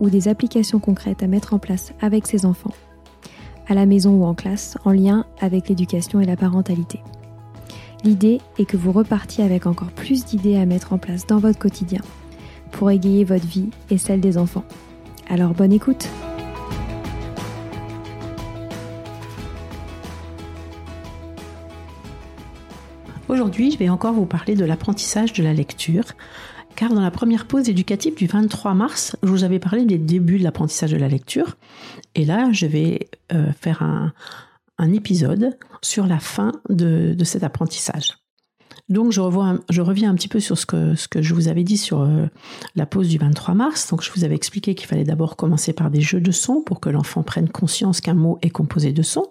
ou des applications concrètes à mettre en place avec ses enfants, à la maison ou en classe, en lien avec l'éducation et la parentalité. L'idée est que vous repartiez avec encore plus d'idées à mettre en place dans votre quotidien pour égayer votre vie et celle des enfants. Alors bonne écoute Aujourd'hui, je vais encore vous parler de l'apprentissage de la lecture car dans la première pause éducative du 23 mars, je vous avais parlé des débuts de l'apprentissage de la lecture. Et là, je vais euh, faire un, épisode sur la fin de, cet apprentissage. Donc je, reviens un petit peu sur ce que, ce que je vous avais dit sur euh, la pause du 23 mars. Donc je vous avais expliqué qu'il fallait d'abord commencer par des jeux de sons pour que l'enfant prenne conscience qu'un mot est composé de sons.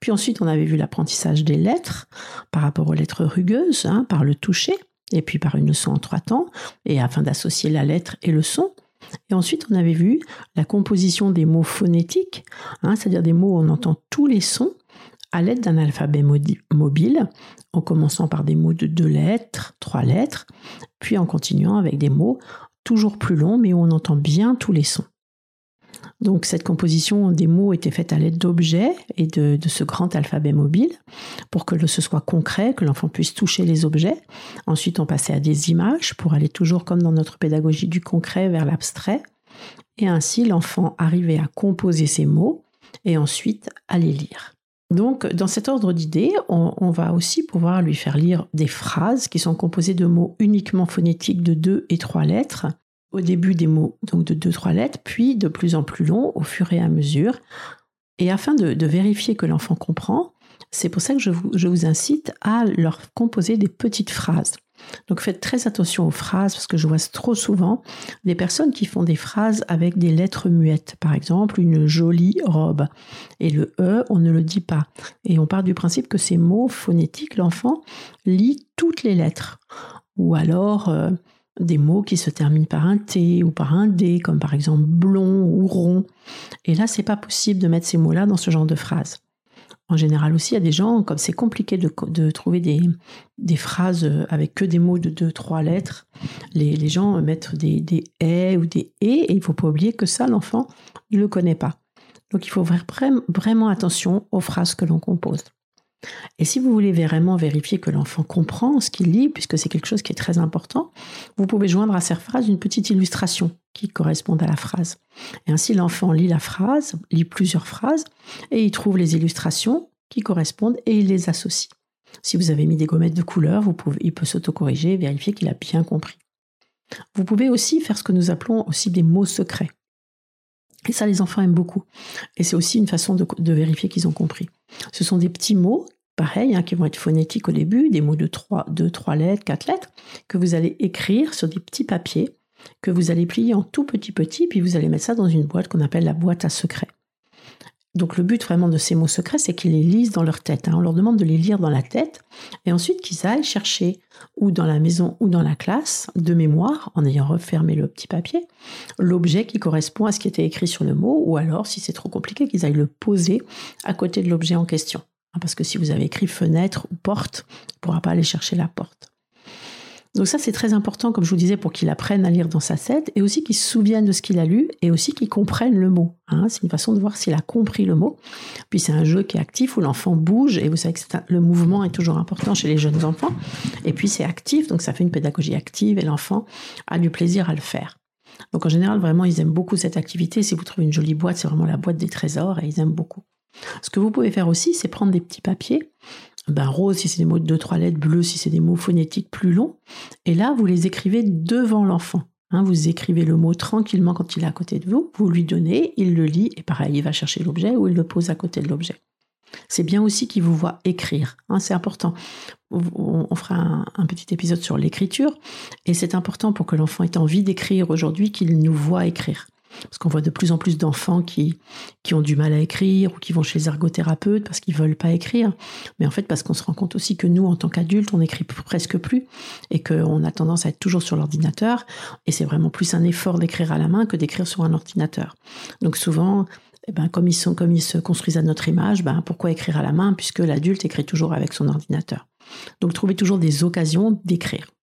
Puis ensuite on avait vu l'apprentissage des lettres par rapport aux lettres rugueuses, hein, par le toucher et puis par une leçon en trois temps, et afin d'associer la lettre et le son. Et ensuite, on avait vu la composition des mots phonétiques, hein, c'est-à-dire des mots où on entend tous les sons à l'aide d'un alphabet mobile, en commençant par des mots de deux lettres, trois lettres, puis en continuant avec des mots toujours plus longs, mais où on entend bien tous les sons. Donc cette composition des mots était faite à l'aide d'objets et de, ce grand alphabet mobile pour que ce soit concret, que l'enfant puisse toucher les objets. Ensuite, on passait à des images pour aller toujours comme dans notre pédagogie du concret vers l'abstrait. Et ainsi, l'enfant arrivait à composer ces mots et ensuite à les lire. Donc, dans cet ordre d'idées, on, va aussi pouvoir lui faire lire des phrases qui sont composées de mots uniquement phonétiques de deux et trois lettres au début des mots donc de deux trois lettres, puis de plus en plus long au fur et à mesure. Et afin de, vérifier que l'enfant comprend, c'est pour ça que je vous, incite à leur composer des petites phrases. Donc faites très attention aux phrases parce que je vois trop souvent des personnes qui font des phrases avec des lettres muettes. Par exemple, une jolie robe. Et le E, on ne le dit pas. Et on part du principe que ces mots phonétiques, l'enfant lit toutes les lettres. Ou alors, euh, des mots qui se terminent par un T ou par un D, comme par exemple blond ou rond. Et là, c'est pas possible de mettre ces mots-là dans ce genre de phrase. En général aussi, il y a des gens, comme c'est compliqué de, trouver des, des, phrases avec que des mots de deux, trois lettres, les, les gens mettent des, des et ou des et, et il faut pas oublier que ça, l'enfant, il ne le connaît pas. Donc il faut faire vraiment attention aux phrases que l'on compose. Et si vous voulez vraiment vérifier que l'enfant comprend ce qu'il lit, puisque c'est quelque chose qui est très important, vous pouvez joindre à cette phrase une petite illustration qui corresponde à la phrase. Et ainsi, l'enfant lit la phrase, lit plusieurs phrases, et il trouve les illustrations qui correspondent et il les associe. Si vous avez mis des gommettes de couleur, il peut s'autocorriger et vérifier qu'il a bien compris. Vous pouvez aussi faire ce que nous appelons aussi des mots secrets. Et ça, les enfants aiment beaucoup. Et c'est aussi une façon de, vérifier qu'ils ont compris. Ce sont des petits mots, pareil, hein, qui vont être phonétiques au début, des mots de trois, de trois lettres, quatre lettres, que vous allez écrire sur des petits papiers, que vous allez plier en tout petit petit, puis vous allez mettre ça dans une boîte qu'on appelle la boîte à secrets. Donc le but vraiment de ces mots secrets, c'est qu'ils les lisent dans leur tête. Hein. On leur demande de les lire dans la tête et ensuite qu'ils aillent chercher ou dans la maison ou dans la classe de mémoire, en ayant refermé le petit papier, l'objet qui correspond à ce qui était écrit sur le mot ou alors, si c'est trop compliqué, qu'ils aillent le poser à côté de l'objet en question. Hein, parce que si vous avez écrit fenêtre ou porte, on ne pourra pas aller chercher la porte. Donc ça, c'est très important, comme je vous disais, pour qu'il apprenne à lire dans sa tête et aussi qu'il se souvienne de ce qu'il a lu et aussi qu'il comprenne le mot. Hein. c'est une façon de voir s'il a compris le mot. Puis c'est un jeu qui est actif où l'enfant bouge et vous savez que le mouvement est toujours important chez les jeunes enfants. Et puis c'est actif, donc ça fait une pédagogie active et l'enfant a du plaisir à le faire. Donc en général, vraiment, ils aiment beaucoup cette activité. Si vous trouvez une jolie boîte, c'est vraiment la boîte des trésors et ils aiment beaucoup. Ce que vous pouvez faire aussi, c'est prendre des petits papiers ben, rose si c'est des mots de deux, trois lettres, bleu si c'est des mots phonétiques plus longs. Et là, vous les écrivez devant l'enfant. Hein, vous écrivez le mot tranquillement quand il est à côté de vous, vous lui donnez, il le lit, et pareil, il va chercher l'objet ou il le pose à côté de l'objet. C'est bien aussi qu'il vous voit écrire, hein, c'est important. On, fera un, un, petit épisode sur l'écriture, et c'est important pour que l'enfant ait envie d'écrire aujourd'hui qu'il nous voit écrire. Parce qu'on voit de plus en plus d'enfants qui, qui ont du mal à écrire ou qui vont chez les ergothérapeutes parce qu'ils veulent pas écrire. Mais en fait, parce qu'on se rend compte aussi que nous, en tant qu'adultes, on écrit presque plus et qu'on a tendance à être toujours sur l'ordinateur. Et c'est vraiment plus un effort d'écrire à la main que d'écrire sur un ordinateur. Donc souvent, eh ben, comme ils sont, comme ils se construisent à notre image, ben, pourquoi écrire à la main puisque l'adulte écrit toujours avec son ordinateur? Donc trouvez toujours des occasions d'écrire.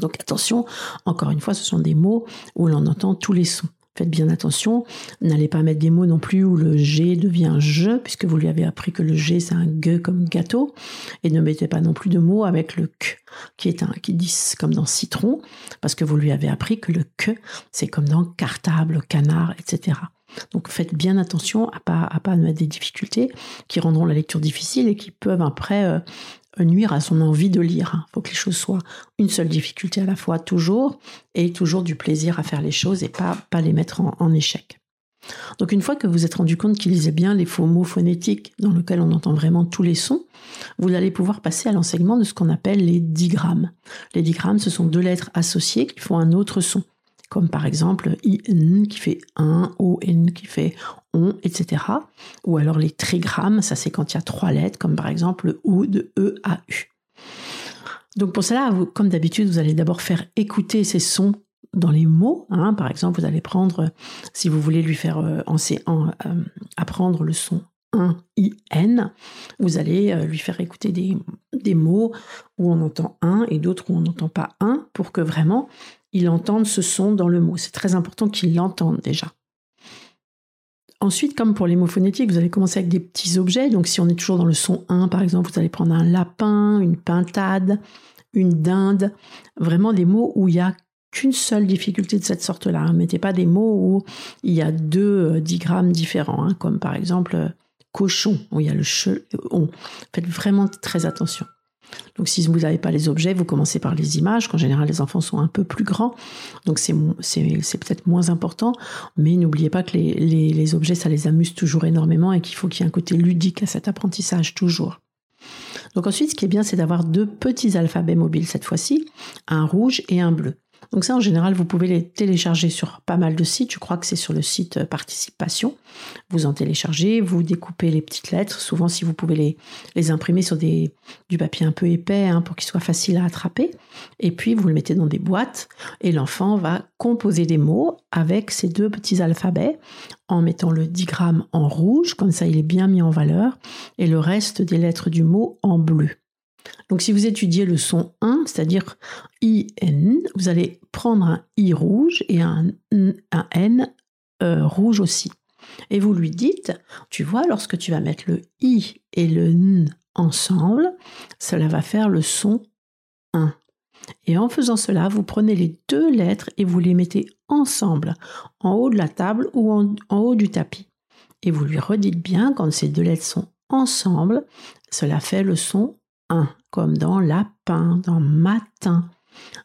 Donc attention, encore une fois, ce sont des mots où l'on entend tous les sons. Faites bien attention, n'allez pas mettre des mots non plus où le G devient je, puisque vous lui avez appris que le G c'est un G comme gâteau, et ne mettez pas non plus de mots avec le Q, qui est un qui dit comme dans citron, parce que vous lui avez appris que le Q c'est comme dans cartable, canard, etc. Donc faites bien attention à pas à pas mettre des difficultés qui rendront la lecture difficile et qui peuvent après euh, nuire à son envie de lire. Il faut que les choses soient une seule difficulté à la fois, toujours, et toujours du plaisir à faire les choses et pas, pas les mettre en, échec. Donc une fois que vous êtes rendu compte qu'il lisait bien les faux mots phonétiques dans lesquels on entend vraiment tous les sons, vous allez pouvoir passer à l'enseignement de ce qu'on appelle les digrammes. Les digrammes, ce sont deux lettres associées qui font un autre son comme par exemple IN qui fait un, ON qui fait on, etc. Ou alors les trigrammes, ça c'est quand il y a trois lettres, comme par exemple le OU de E à U. Donc pour cela, comme d'habitude, vous allez d'abord faire écouter ces sons dans les mots. Hein. Par exemple, vous allez prendre, si vous voulez lui faire euh, euh, apprendre le son 1 IN, vous allez euh, lui faire écouter des, des mots où on entend un et d'autres où on n'entend pas un pour que vraiment il entende ce son dans le mot. C'est très important qu'il l'entende déjà. Ensuite, comme pour les mots phonétiques, vous allez commencer avec des petits objets. Donc, si on est toujours dans le son 1, par exemple, vous allez prendre un lapin, une pintade, une dinde. Vraiment des mots où il n'y a qu'une seule difficulté de cette sorte-là. Ne mettez pas des mots où il y a deux euh, digrammes différents, hein, comme par exemple euh, cochon, où il y a le che, on. Faites vraiment très attention. Donc si vous n'avez pas les objets, vous commencez par les images, qu'en général les enfants sont un peu plus grands, donc c'est peut-être moins important, mais n'oubliez pas que les, objets, ça les amuse toujours énormément et qu'il faut qu'il y ait un côté ludique à cet apprentissage, toujours. Donc ensuite, ce qui est bien, c'est d'avoir deux petits alphabets mobiles cette fois-ci, un rouge et un bleu. Donc ça, en général, vous pouvez les télécharger sur pas mal de sites. Je crois que c'est sur le site euh, Participation. Vous en téléchargez, vous découpez les petites lettres. Souvent, si vous pouvez les, imprimer sur du papier un peu épais hein, pour qu'ils soient faciles à attraper. Et puis, vous le mettez dans des boîtes et l'enfant va composer des mots avec ces deux petits alphabets en mettant le digramme en rouge. Comme ça, il est bien mis en valeur et le reste des lettres du mot en bleu. Donc si vous étudiez le son 1, c'est-à-dire IN, vous allez prendre un I rouge et un, un N euh, rouge aussi. Et vous lui dites, tu vois, lorsque tu vas mettre le I et le N ensemble, cela va faire le son 1. Et en faisant cela, vous prenez les deux lettres et vous les mettez ensemble, en haut de la table ou en, en haut du tapis. Et vous lui redites bien, quand ces deux lettres sont ensemble, cela fait le son comme dans lapin, dans matin.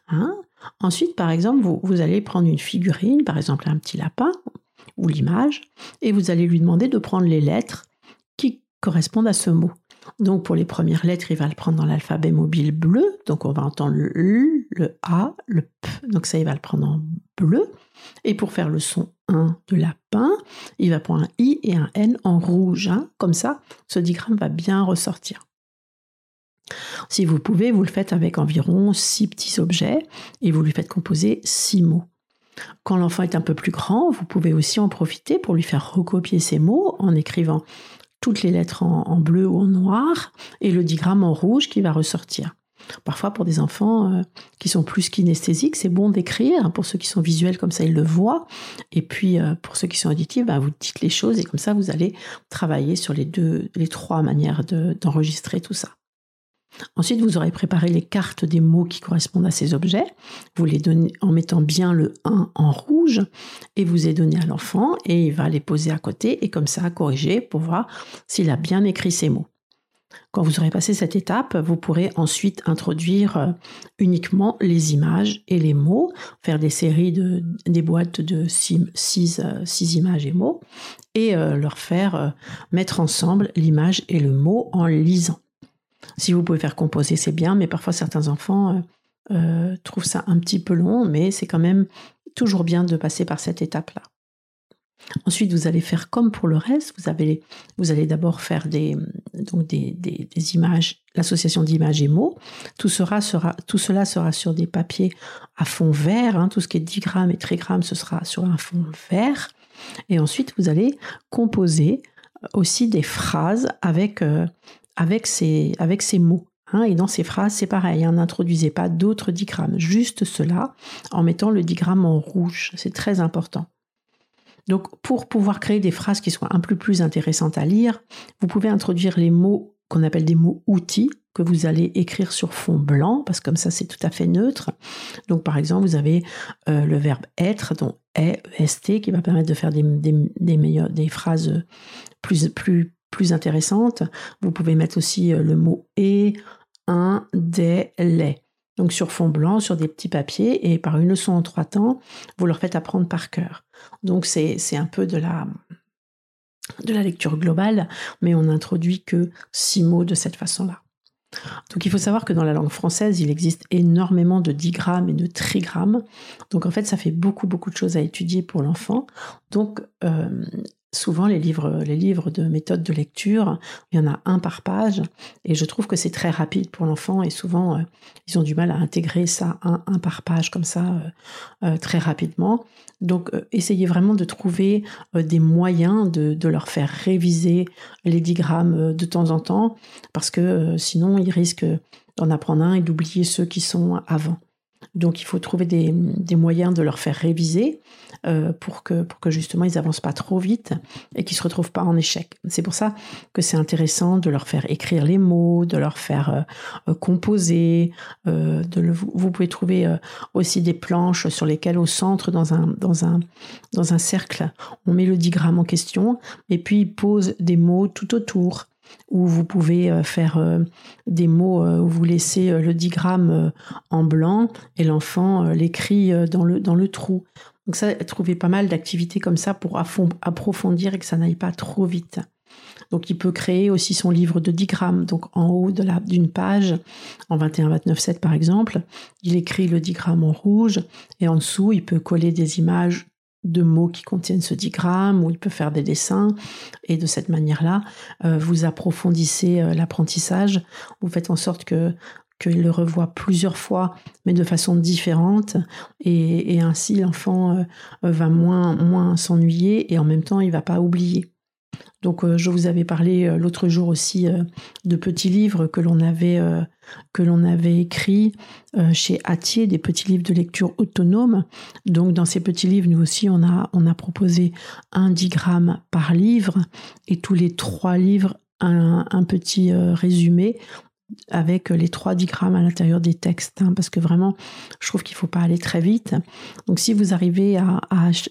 Hein. Ensuite, par exemple, vous, allez prendre une figurine, par exemple un petit lapin ou l'image, et vous allez lui demander de prendre les lettres qui correspondent à ce mot. Donc pour les premières lettres, il va le prendre dans l'alphabet mobile bleu, donc on va entendre le le A, le P, donc ça il va le prendre en bleu. Et pour faire le son 1 de lapin, il va prendre un I et un N en rouge. Hein. Comme ça, ce digramme va bien ressortir. Si vous pouvez, vous le faites avec environ six petits objets et vous lui faites composer six mots. Quand l'enfant est un peu plus grand, vous pouvez aussi en profiter pour lui faire recopier ces mots en écrivant toutes les lettres en, bleu ou en noir et le digramme en rouge qui va ressortir. Parfois, pour des enfants euh, qui sont plus kinesthésiques, c'est bon d'écrire. Pour ceux qui sont visuels, comme ça, ils le voient. Et puis, euh, pour ceux qui sont auditifs, bah, vous dites les choses et comme ça, vous allez travailler sur les deux, les trois manières d'enregistrer tout ça. Ensuite, vous aurez préparé les cartes des mots qui correspondent à ces objets. Vous les donnez en mettant bien le 1 en rouge et vous les donnez à l'enfant et il va les poser à côté et comme ça corriger pour voir s'il a bien écrit ces mots. Quand vous aurez passé cette étape, vous pourrez ensuite introduire euh, uniquement les images et les mots, faire des séries de des boîtes de 6 euh, images et mots et euh, leur faire mettre ensemble l'image et le mot en lisant. Si vous pouvez faire composer, c'est bien, mais parfois certains enfants euh, euh, trouvent ça un petit peu long, mais c'est quand même toujours bien de passer par cette étape-là. Ensuite, vous allez faire comme pour le reste. Vous, avez, vous allez d'abord faire des, donc des, des, images, l'association d'images et mots. Tout, sera, sera, tout cela sera sur des papiers à fond vert. Hein. Tout ce qui est 10 grammes et grammes, ce sera sur un fond vert. Et ensuite, vous allez composer aussi des phrases avec euh, avec ces, avec mots. Hein, et dans ces phrases, c'est pareil, hein, n'introduisez pas d'autres digrammes, juste cela, en mettant le digramme en rouge. C'est très important. Donc, pour pouvoir créer des phrases qui soient un peu plus intéressantes à lire, vous pouvez introduire les mots qu'on appelle des mots outils que vous allez écrire sur fond blanc, parce que comme ça c'est tout à fait neutre. Donc par exemple, vous avez euh, le verbe être, donc est, qui va permettre de faire des, des, meilleures, des phrases plus, plus, plus intéressante, vous pouvez mettre aussi euh, le mot et, un, des, les. Donc sur fond blanc, sur des petits papiers, et par une leçon en trois temps, vous leur faites apprendre par cœur. Donc c'est un peu de la, de la lecture globale, mais on n'introduit que six mots de cette façon-là. Donc il faut savoir que dans la langue française, il existe énormément de digrammes et de trigrammes. Donc en fait, ça fait beaucoup beaucoup de choses à étudier pour l'enfant. Donc euh, souvent les livres, les livres de méthode de lecture, il y en a un par page, et je trouve que c'est très rapide pour l'enfant, et souvent euh, ils ont du mal à intégrer ça un, par page comme ça euh, euh, très rapidement. Donc essayez vraiment de trouver des moyens de, de, leur faire réviser les digrammes de temps en temps, parce que sinon ils risquent d'en apprendre un et d'oublier ceux qui sont avant. Donc il faut trouver des, moyens de leur faire réviser euh, pour, que, justement ils avancent pas trop vite et qu'ils se retrouvent pas en échec. C'est pour ça que c'est intéressant de leur faire écrire les mots, de leur faire euh, euh, composer. vous pouvez trouver aussi des planches sur lesquelles au centre dans un, dans un, dans un cercle on met le digramme en question et puis ils posent des mots tout autour où vous pouvez euh, faire euh, des mots euh, où vous laissez le digramme en blanc et l'enfant l'écrit dans le, dans le trou. Donc ça, trouver pas mal d'activités comme ça pour approfondir et que ça n'aille pas trop vite. Donc il peut créer aussi son livre de digrammes. Donc en haut de d'une page, en 21-29-7 par exemple, il écrit le digramme en rouge et en dessous il peut coller des images de mots qui contiennent ce digramme, ou il peut faire des dessins, et de cette manière-là, euh, vous approfondissez euh, l'apprentissage, vous faites en sorte que qu'il le revoit plusieurs fois, mais de façon différente, et, ainsi l'enfant euh, va moins, moins s'ennuyer, et en même temps il va pas oublier. Donc euh, je vous avais parlé euh, l'autre jour aussi euh, de petits livres que l'on avait avait écrits chez Atier, des petits livres de lecture autonome. Donc dans ces petits livres, nous aussi on a on a proposé un digramme par livre et tous les trois livres un petit résumé avec les trois digrammes à l'intérieur des textes, hein, parce que vraiment, je trouve qu'il ne faut pas aller très vite. Donc, si vous arrivez à,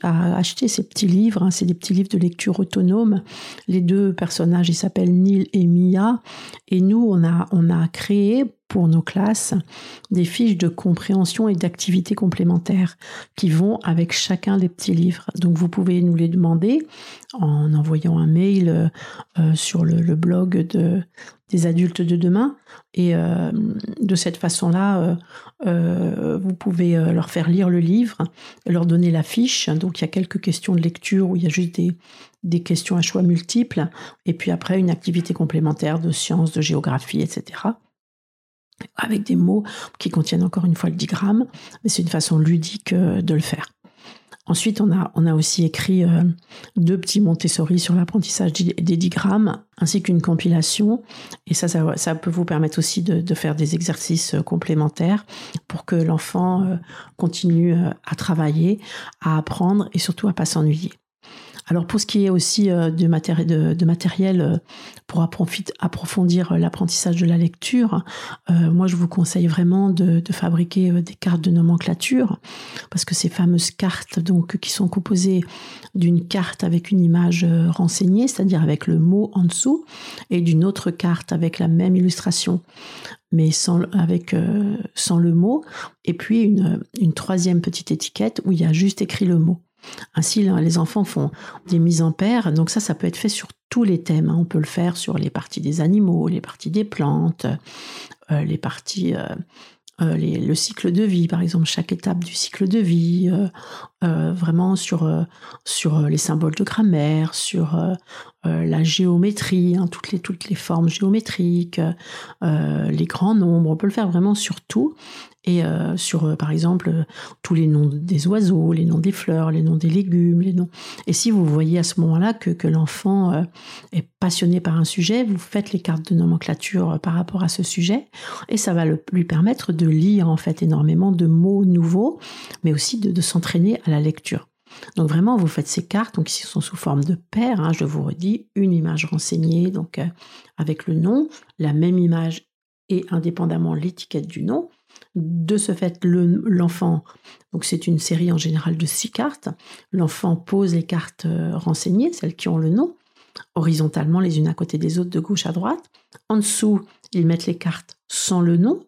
acheter ces petits livres, hein, c'est des petits livres de lecture autonome. Les deux personnages, ils s'appellent Neil et Mia, et nous, on a, on a créé pour nos classes des fiches de compréhension et d'activités complémentaires qui vont avec chacun des petits livres. Donc vous pouvez nous les demander en envoyant un mail euh, euh, sur le, blog de, des adultes de demain. Et euh, de cette façon-là, vous pouvez leur faire lire le livre, leur donner la fiche. Donc il y a quelques questions de lecture où il y a juste des, des questions à choix multiples. Et puis après, une activité complémentaire de sciences, de géographie, etc avec des mots qui contiennent encore une fois le digramme, mais c'est une façon ludique euh, de le faire. Ensuite, on a, on a aussi écrit euh, deux petits Montessori sur l'apprentissage des digrammes, ainsi qu'une compilation. Et ça, ça, peut vous permettre aussi de, faire des exercices euh, complémentaires pour que l'enfant continue à travailler, à apprendre et surtout à pas s'ennuyer. Alors pour ce qui est aussi euh, de, matériel euh, pour approfondir euh, l'apprentissage de la lecture, moi je vous conseille vraiment de, fabriquer des cartes de nomenclature parce que ces fameuses cartes donc qui sont composées d'une carte avec une image renseignée, c'est-à-dire avec le mot en dessous, et d'une autre carte avec la même illustration mais sans, le mot, et puis une troisième petite étiquette où il y a juste écrit le mot. Ainsi, les enfants font des mises en paire. Donc ça, ça peut être fait sur tous les thèmes. Hein. On peut le faire sur les parties des animaux, les parties des plantes, euh, les parties, euh, euh, le cycle de vie, par exemple, chaque étape du cycle de vie, vraiment sur, sur les symboles de grammaire, sur la géométrie, hein, toutes, les, toutes les formes géométriques, les grands nombres. On peut le faire vraiment sur tout et euh, sur euh, par exemple euh, tous les noms des oiseaux, les noms des fleurs, les noms des légumes, les noms. Et si vous voyez à ce moment-là que, l'enfant est passionné par un sujet, vous faites les cartes de nomenclature par rapport à ce sujet et ça va lui permettre de lire en fait énormément de mots nouveaux, mais aussi de, s'entraîner à la lecture. Donc vraiment, vous faites ces cartes, donc ici sont sous forme de paires, hein, je vous redis, une image renseignée, donc avec le nom, la même image et indépendamment l'étiquette du nom, de ce fait, l'enfant, donc c'est une série en général de six cartes, l'enfant pose les cartes euh, renseignées, celles qui ont le nom, horizontalement les unes à côté des autres, de gauche à droite. En dessous, ils mettent les cartes sans le nom,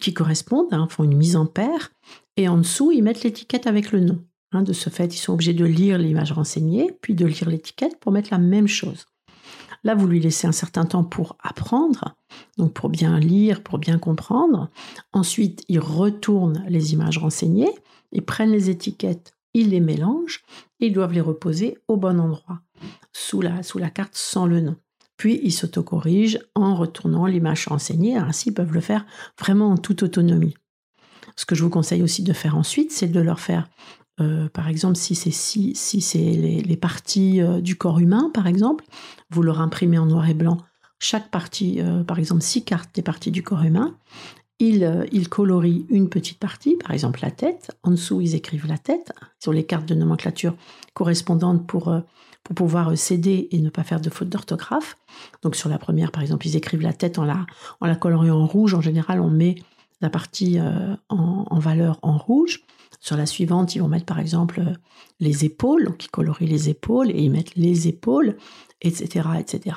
qui correspondent, hein, font une mise en paire, et en dessous, ils mettent l'étiquette avec le nom. Hein, de ce fait, ils sont obligés de lire l'image renseignée, puis de lire l'étiquette pour mettre la même chose. Là, vous lui laissez un certain temps pour apprendre, donc pour bien lire, pour bien comprendre. Ensuite, il retourne les images renseignées, ils prennent les étiquettes, ils les mélangent et ils doivent les reposer au bon endroit, sous la, sous la carte sans le nom. Puis ils s'autocorrigent en retournant l'image renseignée, ainsi ils peuvent le faire vraiment en toute autonomie. Ce que je vous conseille aussi de faire ensuite, c'est de leur faire euh, par exemple, si c'est si, si c'est les, parties euh, du corps humain, par exemple, vous leur imprimez en noir et blanc chaque partie, euh, par exemple, six cartes des parties du corps humain. Ils, ils, colorient une petite partie, par exemple la tête. En dessous, ils écrivent la tête sur les cartes de nomenclature correspondantes pour, pour pouvoir s'aider et ne pas faire de faute d'orthographe. Donc sur la première, par exemple, ils écrivent la tête en la, en la coloriant en rouge. En général, on met la partie en, en valeur en rouge. Sur la suivante, ils vont mettre par exemple les épaules, donc ils colorient les épaules et ils mettent les épaules, etc., etc.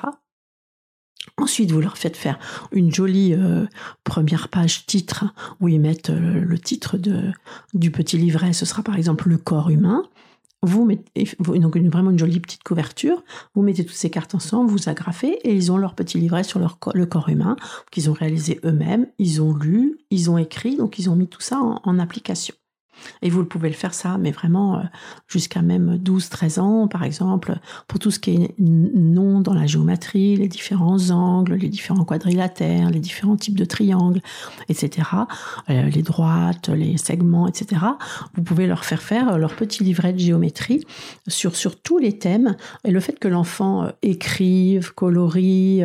Ensuite, vous leur faites faire une jolie euh, première page titre où ils mettent euh, le titre du petit livret. Ce sera par exemple le corps humain. vous mettez donc vraiment une jolie petite couverture, vous mettez toutes ces cartes ensemble, vous agrafez et ils ont leur petit livret sur leur, le corps humain qu'ils ont réalisé eux-mêmes, ils ont lu, ils ont écrit, donc ils ont mis tout ça en application. Et vous pouvez le faire ça, mais vraiment euh, jusqu'à même 12-13 ans, par exemple, pour tout ce qui est non dans la géométrie, les différents angles, les différents quadrilatères, les différents types de triangles, etc., euh, les droites, les segments, etc. Vous pouvez leur faire faire leur petit livret de géométrie sur, sur tous les thèmes. Et le fait que l'enfant euh, écrive, colorie,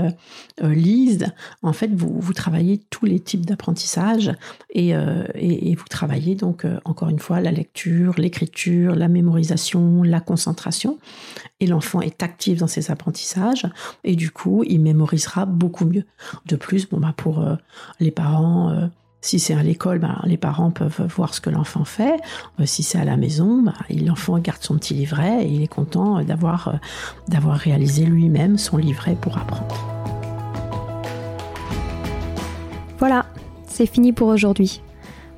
lise, en fait, vous, vous travaillez tous les types d'apprentissage et, et, vous travaillez donc encore une fois, la lecture, l'écriture, la mémorisation, la concentration. Et l'enfant est actif dans ses apprentissages et du coup, il mémorisera beaucoup mieux. De plus, bon, bah, pour euh, les parents, euh, si c'est à l'école, bah, les parents peuvent voir ce que l'enfant fait. Euh, si c'est à la maison, bah, l'enfant garde son petit livret et il est content d'avoir réalisé lui-même son livret pour apprendre. Voilà, c'est fini pour aujourd'hui.